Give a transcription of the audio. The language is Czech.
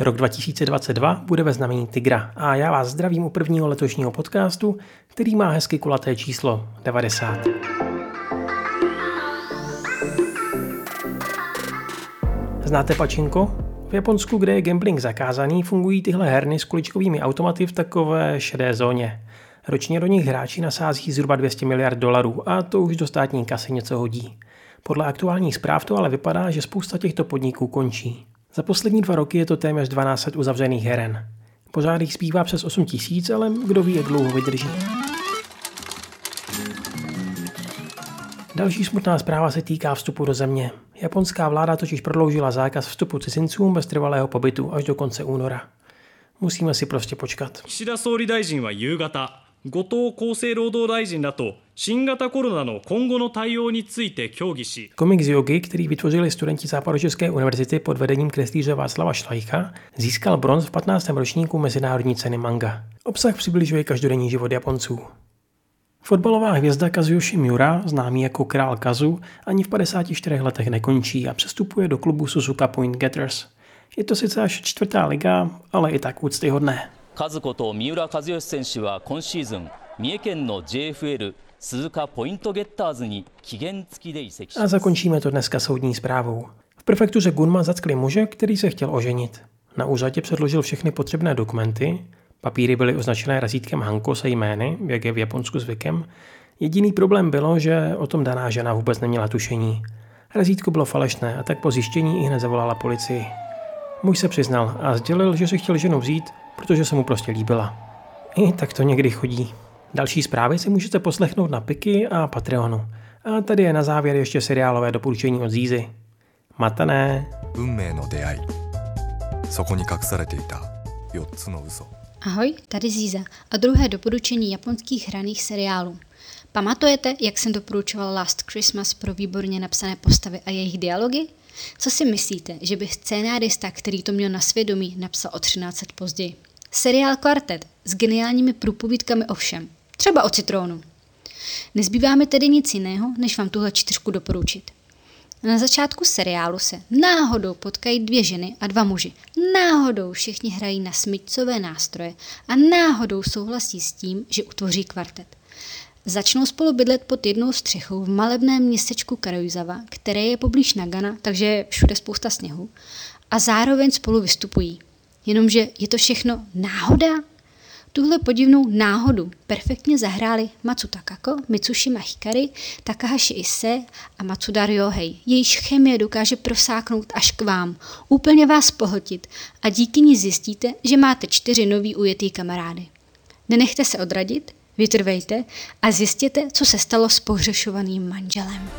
Rok 2022 bude ve znamení Tigra a já vás zdravím u prvního letošního podcastu, který má hezky kulaté číslo 90. Znáte pačinko? V Japonsku, kde je gambling zakázaný, fungují tyhle herny s kuličkovými automaty v takové šedé zóně. Ročně do nich hráči nasází zhruba 200 miliard dolarů a to už do státní kasy něco hodí. Podle aktuálních zpráv to ale vypadá, že spousta těchto podniků končí. Za poslední dva roky je to téměř 12 uzavřených heren. Pořád jich zpívá přes 8 tisíc, ale kdo ví, jak dlouho vydrží. Další smutná zpráva se týká vstupu do země. Japonská vláda totiž prodloužila zákaz vstupu cizincům bez trvalého pobytu až do konce února. Musíme si prostě počkat. 後藤厚生労働大臣らと新型コロナの今後の対応について協議し Komik z jogy, který vytvořili studenti Západočeské univerzity pod vedením kreslíře Václava Šlajcha, získal bronz v 15. ročníku Mezinárodní ceny manga. Obsah přibližuje každodenní život Japonců. Fotbalová hvězda Kazuyoshi Miura, známý jako král Kazu, ani v 54 letech nekončí a přestupuje do klubu Suzuka Point Getters. Je to sice až čtvrtá liga, ale i tak úctyhodné. 和子と三浦知良選手は今シーズン三重県の JFL 鈴鹿ポイントゲッターズに期限付きで移籍し A zakončíme to dneska soudní zprávou. V prefektuře Gunma zatkli muže, který se chtěl oženit. Na úřadě předložil všechny potřebné dokumenty, papíry byly označené razítkem Hanko se jmény, jak je v Japonsku zvykem. Jediný problém bylo, že o tom daná žena vůbec neměla tušení. Razítko bylo falešné a tak po zjištění i hned zavolala policii. Muž se přiznal a sdělil, že si chtěl ženu vzít, protože se mu prostě líbila. I tak to někdy chodí. Další zprávy si můžete poslechnout na Piky a Patreonu. A tady je na závěr ještě seriálové doporučení od Zízy. Matané. 運命の出会いそこに隠されていた4つの嘘 Ahoj, tady Zíza a druhé doporučení japonských hraných seriálů. Pamatujete, jak jsem doporučoval Last Christmas pro výborně napsané postavy a jejich dialogy? Co si myslíte, že by scénárista, který to měl na svědomí, napsal o 13 let později? Seriál Quartet s geniálními průpovídkami o všem. Třeba o citrónu. Nezbývá mi tedy nic jiného, než vám tuhle čtyřku doporučit. Na začátku seriálu se náhodou potkají dvě ženy a dva muži. Náhodou všichni hrají na smyčcové nástroje a náhodou souhlasí s tím, že utvoří kvartet. Začnou spolu bydlet pod jednou střechou v malebném městečku Karuizawa, které je poblíž Nagana, takže je všude spousta sněhu, a zároveň spolu vystupují. Jenomže je to všechno náhoda? Tuhle podivnou náhodu perfektně zahráli Matsu Takako, Mitsushima Hikari, Takahashi Ise a Matsuda Ryohei. Jejíž chemie dokáže prosáknout až k vám, úplně vás pohltit a díky ní zjistíte, že máte čtyři nový ujetý kamarády. Nenechte se odradit, vytrvejte a zjistěte, co se stalo s pohřešovaným manželem.